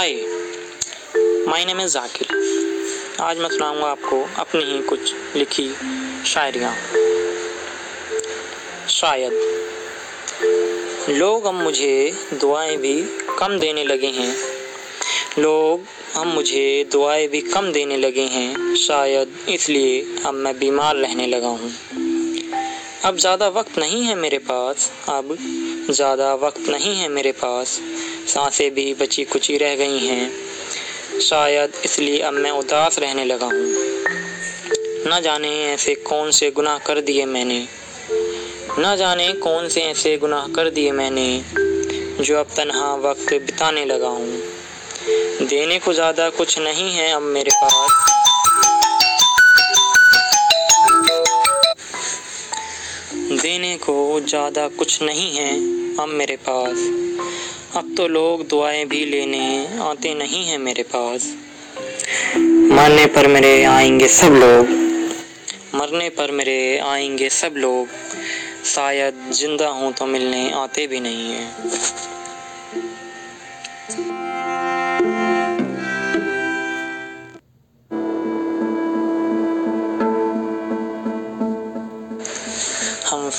Hi my name is Zakir आज मैं सुनाऊँगा आपको अपनी ही कुछ लिखी शायरियाँ। शायद। लोग अब मुझे दुआएँ भी कम देने लगे हैं। लोग अब मुझे दुआएँ भी कम देने लगे हैं। शायद इसलिए अब मैं बीमार रहने लगा हूँ। अब ज़्यादा वक्त नहीं है मेरे पास। अब ज़्यादा वक्त नहीं है मेरे पास। साँसें भी बची कुची रह गई हैं। शायद इसलिए अब मैं उदास रहने लगा हूँ। न जाने ऐसे कौन से गुनाह कर दिए मैंने। न जाने कौन से ऐसे गुनाह कर दिए मैंने, जो अब तनहा वक्त बिताने लगा हूँ। देने को ज़्यादा कुछ नहीं है अब मेरे पास। ज़्यादा कुछ नहीं है अब मेरे पास। अब तो लोग दुआएँ भी लेने आते नहीं हैं मेरे पास। मरने पर मेरे आएँगे सब लोग। मरने पर मेरे आएँगे सब लोग। शायद ज़िंदा हूँ तो मिलने आते भी नहीं हैं।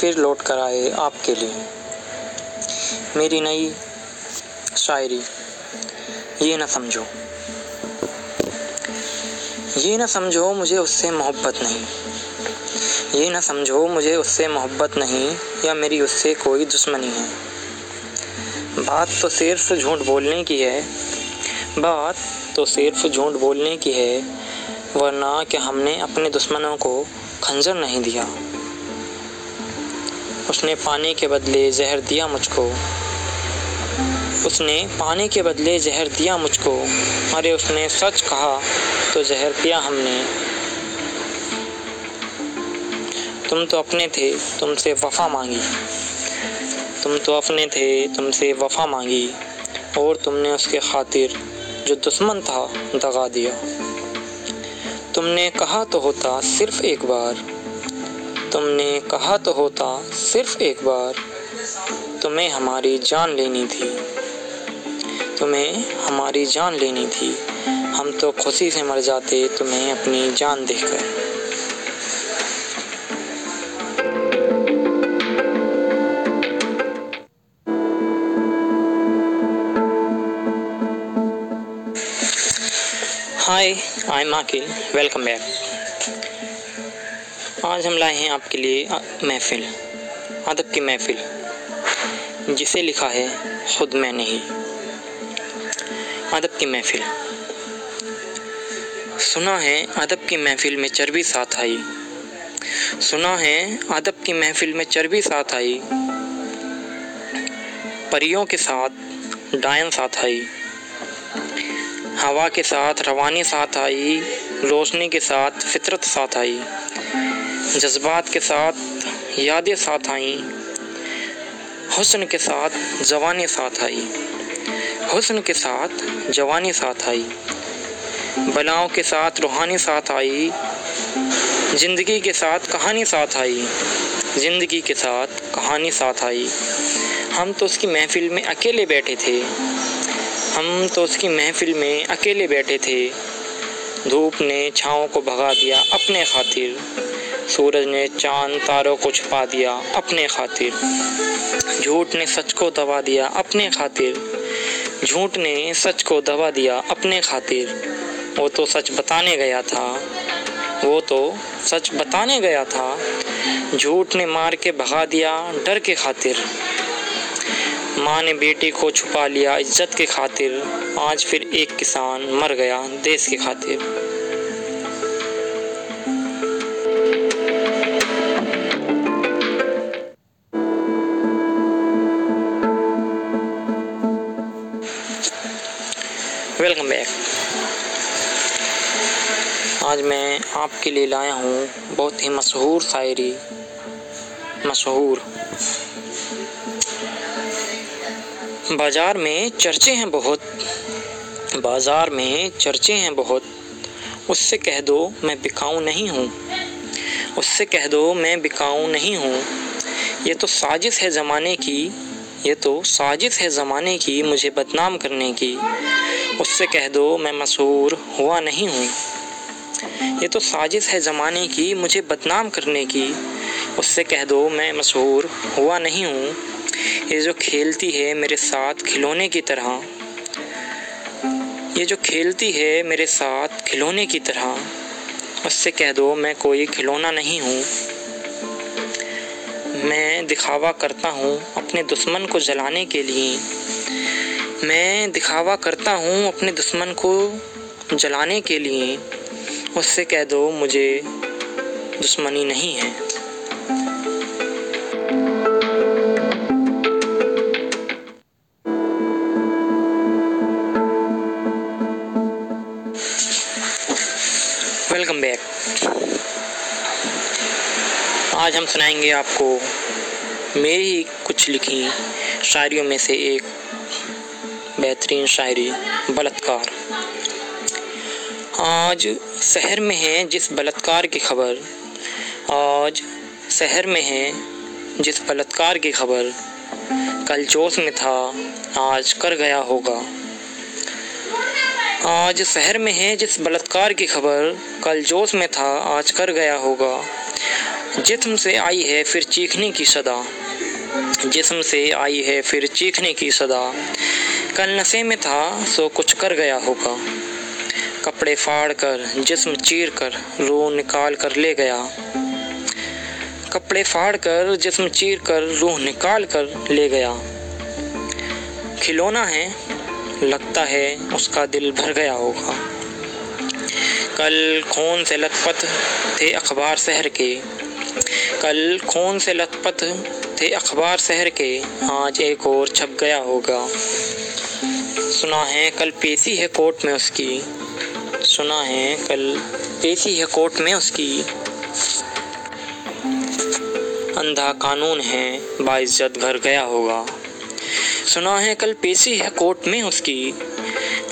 फिर लौट कर आए आपके लिए। मेरी नई शायरी, ये ना समझो। ये ना समझो मुझे उससे मोहब्बत नहीं। ये ना समझो मुझे उससे मोहब्बत नहीं, या मेरी उससे कोई दुश्मनी है। बात तो सिर्फ़ झूठ बोलने की है। बात तो सिर्फ़ झूठ बोलने की है, वरना कि हमने अपने दुश्मनों को खंजर नहीं दिया? उसने पानी के बदले जहर दिया मुझको। उसने पानी के बदले जहर दिया मुझको। अरे उसने सच कहा तो जहर पिया हमने। तुम तो अपने थे, तुमसे वफा मांगी। तुम तो अपने थे, तुमसे वफा मांगी। और तुमने उसके खातिर जो दुश्मन था, दगा दिया। तुमने कहा तो होता सिर्फ़ एक बार तुमने कहा तो होता सिर्फ़ एक बार, तुम्हें हमारी जान लेनी थी। तुम्हें हमारी जान लेनी थी। हम तो खुशी से मर जाते तुम्हें अपनी जान देखकर। Hi I am Aqil welcome back आज हम लाए हैं आपके लिए महफिल, अदब की महफिल, जिसे लिखा है खुद मैं नहीं। अदब की महफिल। सुना है अदब की महफिल में चर्बी साथ आई। सुना है अदब की महफिल में चर्बी साथ आई। परियों के साथ डायन साथ आई। हवा के साथ रवानी साथ आई। रोशनी के साथ फितरत साथ आई। जज्बात के साथ, यादें साथ आई, हुस्न के साथ जवानी साथ आई, हुस्न के साथ जवानी साथ आई, बलाओं के साथ रूहानी साथ आई, ज़िंदगी के साथ कहानी साथ आई, ज़िंदगी के साथ कहानी साथ आई। हम तो उसकी महफिल में अकेले बैठे थे, हम तो उसकी महफिल में अकेले बैठे थे, धूप ने छाँव को भगा दिया अपने खातिर। सूरज ने चाँद, तारों को छुपा दिया अपने खातिर। झूठ ने सच को दबा दिया अपने खातिर। झूठ ने सच को दबा दिया अपने खातिर। वो तो सच बताने गया था। वो तो सच बताने गया था। झूठ ने मार के भगा दिया डर के खातिर। माँ ने बेटी को छुपा लिया इज़्ज़त के खातिर। आज फिर एक किसान मर गया देश के खातिर। वेलकम बैक आज मैं आपके लिए लाया हूँ बहुत ही मशहूर शायरी, मशहूर। बाज़ार में चर्चे हैं बहुत, बाज़ार में चर्चे हैं बहुत। उससे कह दो मैं बिकाऊ नहीं हूँ, उससे कह दो मैं बिकाऊ नहीं हूँ। ये तो साजिश है ज़माने की, ये तो साजिश है ज़माने की मुझे बदनाम करने की। उससे कह दो, मैं मशहूर हुआ नहीं हूँ। ये तो साजिश है ज़माने की, मुझे बदनाम करने की। उससे कह दो, मैं मशहूर हुआ नहीं हूँ। ये जो खेलती है मेरे साथ खिलौने की तरह। ये जो खेलती है मेरे साथ खिलौने की तरह। उससे कह दो, मैं कोई खिलौना नहीं हूँ। मैं दिखावा करता हूँ अपने दुश्मन को जलाने के लिए। मैं दिखावा करता हूँ अपने दुश्मन को जलाने के लिए। उससे कह दो, मुझे दुश्मनी नहीं है। वेलकम बैक आज हम सुनाएँगे आपको मेरी कुछ लिखी शायरियों में से एक। बेहतरीन शायरी, बलात्कार। आज शहर में है जिस बलात्कार की खबर। आज शहर में है जिस बलात्कार की खबर। कल जोश में था, आज कर गया होगा। आज शहर में है जिस बलात्कार की खबर। कल जोश में था, आज कर गया होगा। जिस्म से आई है फिर चीखने की सदा। जिस्म से आई है फिर चीखने की सदा। कल नशे में था, सो कुछ कर गया होगा। कपड़े फाड़ कर जिस्म चीर कर रो निकाल कर ले गया। कपड़े फाड़ कर जिस्म चीर कर रूह निकाल कर ले गया। खिलौना है, लगता है उसका दिल भर गया होगा। कल खून से लथपथ थे अखबार शहर के। कल खून से लथपथ थे अखबार शहर के, आज एक और छप गया होगा। सुना है, कल पेशी है कोर्ट में उसकी। सुना है, कल पेशी है कोर्ट में उसकी। अंधा कानून है, बाइज्जत घर गया होगा। सुना है, कल पेशी है कोर्ट में उसकी।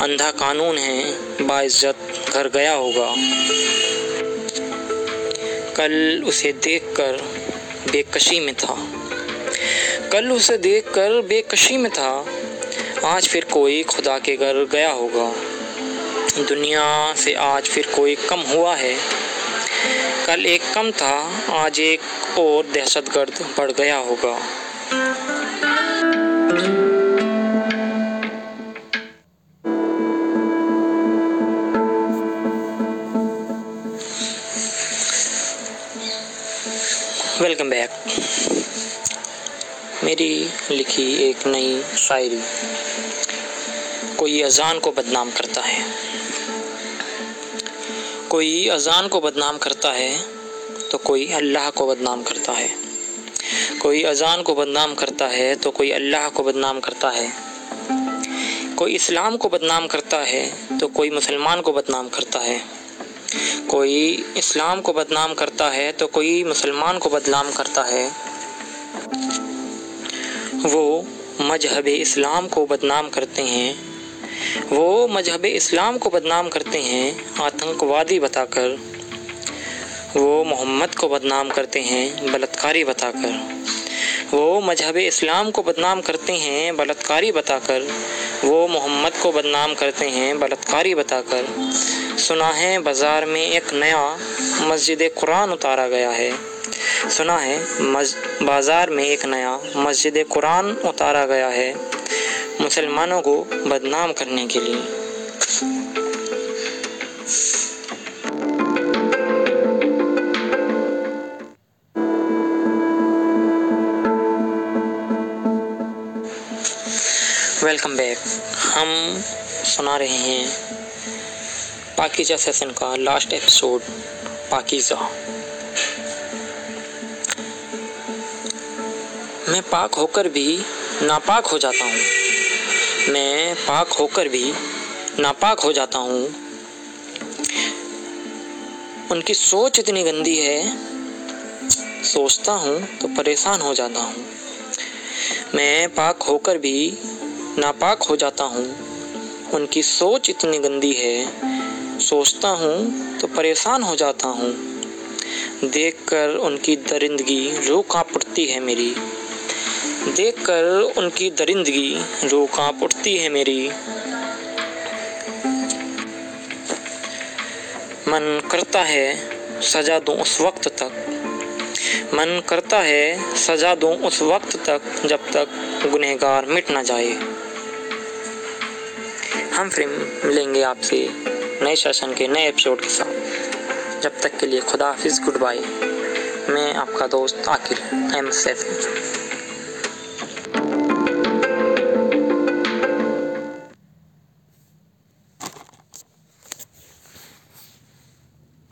अंधा कानून है, बाइज्जत घर गया होगा। कल उसे देखकर बेकशी में था। कल उसे देखकर बेकशी में था। आज फिर कोई खुदा के घर गया होगा। दुनिया से आज फिर कोई कम हुआ है। कल एक कम था, आज एक और दहशतगर्द बढ़ गया होगा। Welcome back. मेरी लिखी एक नई शायरी कोई अजान को बदनाम करता है। कोई अजान को बदनाम करता है तो कोई अल्लाह को बदनाम करता है। कोई अजान को बदनाम करता है तो कोई अल्लाह को बदनाम करता है। कोई इस्लाम को बदनाम करता है तो कोई मुसलमान को बदनाम करता है। कोई इस्लाम को बदनाम करता है तो कोई मुसलमान को बदनाम करता है। वो मज़हब इस्लाम को बदनाम करते हैं। वो मज़हब इस्लाम को बदनाम करते हैं, आतंकवादी बताकर। वो मोहम्मद को बदनाम करते हैं, बलात्कारी बताकर। वो मज़हब इस्लाम को बदनाम करते हैं, बलात्कारी बताकर। वो मोहम्मद को बदनाम करते हैं, बलात्कारी बताकर। सुना है बाज़ार में एक नया मस्जिद कुरान उतारा गया है। सुना है बाज़ार में एक नया मस्जिद कुरान उतारा गया है, मुसलमानों को बदनाम करने के लिए। Welcome back. हम सुना रहे हैं पाकिजा सेशन का लास्ट एपिसोड, पाकिजा। मैं पाक होकर भी नापाक हो जाता हूँ। मैं पाक होकर भी नापाक हो जाता हूँ। उनकी सोच इतनी गंदी है। सोचता हूँ तो परेशान हो जाता हूँ। मैं पाक होकर भी नापाक हो जाता हूँ। उनकी सोच इतनी गंदी है। सोचता हूँ तो परेशान हो जाता हूँ। देखकर उनकी दरिंदगी रूह काँप उठती है मेरी। देखकर उनकी दरिंदगी रूह काँप उठती है मेरी। मन करता है सजा दूँ उस वक्त तक। मन करता है सजा दूँ उस वक्त तक जब तक गुनहगार मिट ना जाए। हम फिर मिलेंगे आपसे नए सेशन के नए एपिसोड के साथ। जब तक के लिए खुदा हाफिज़, गुड बाय। मैं आपका दोस्त आकिर एम सैफ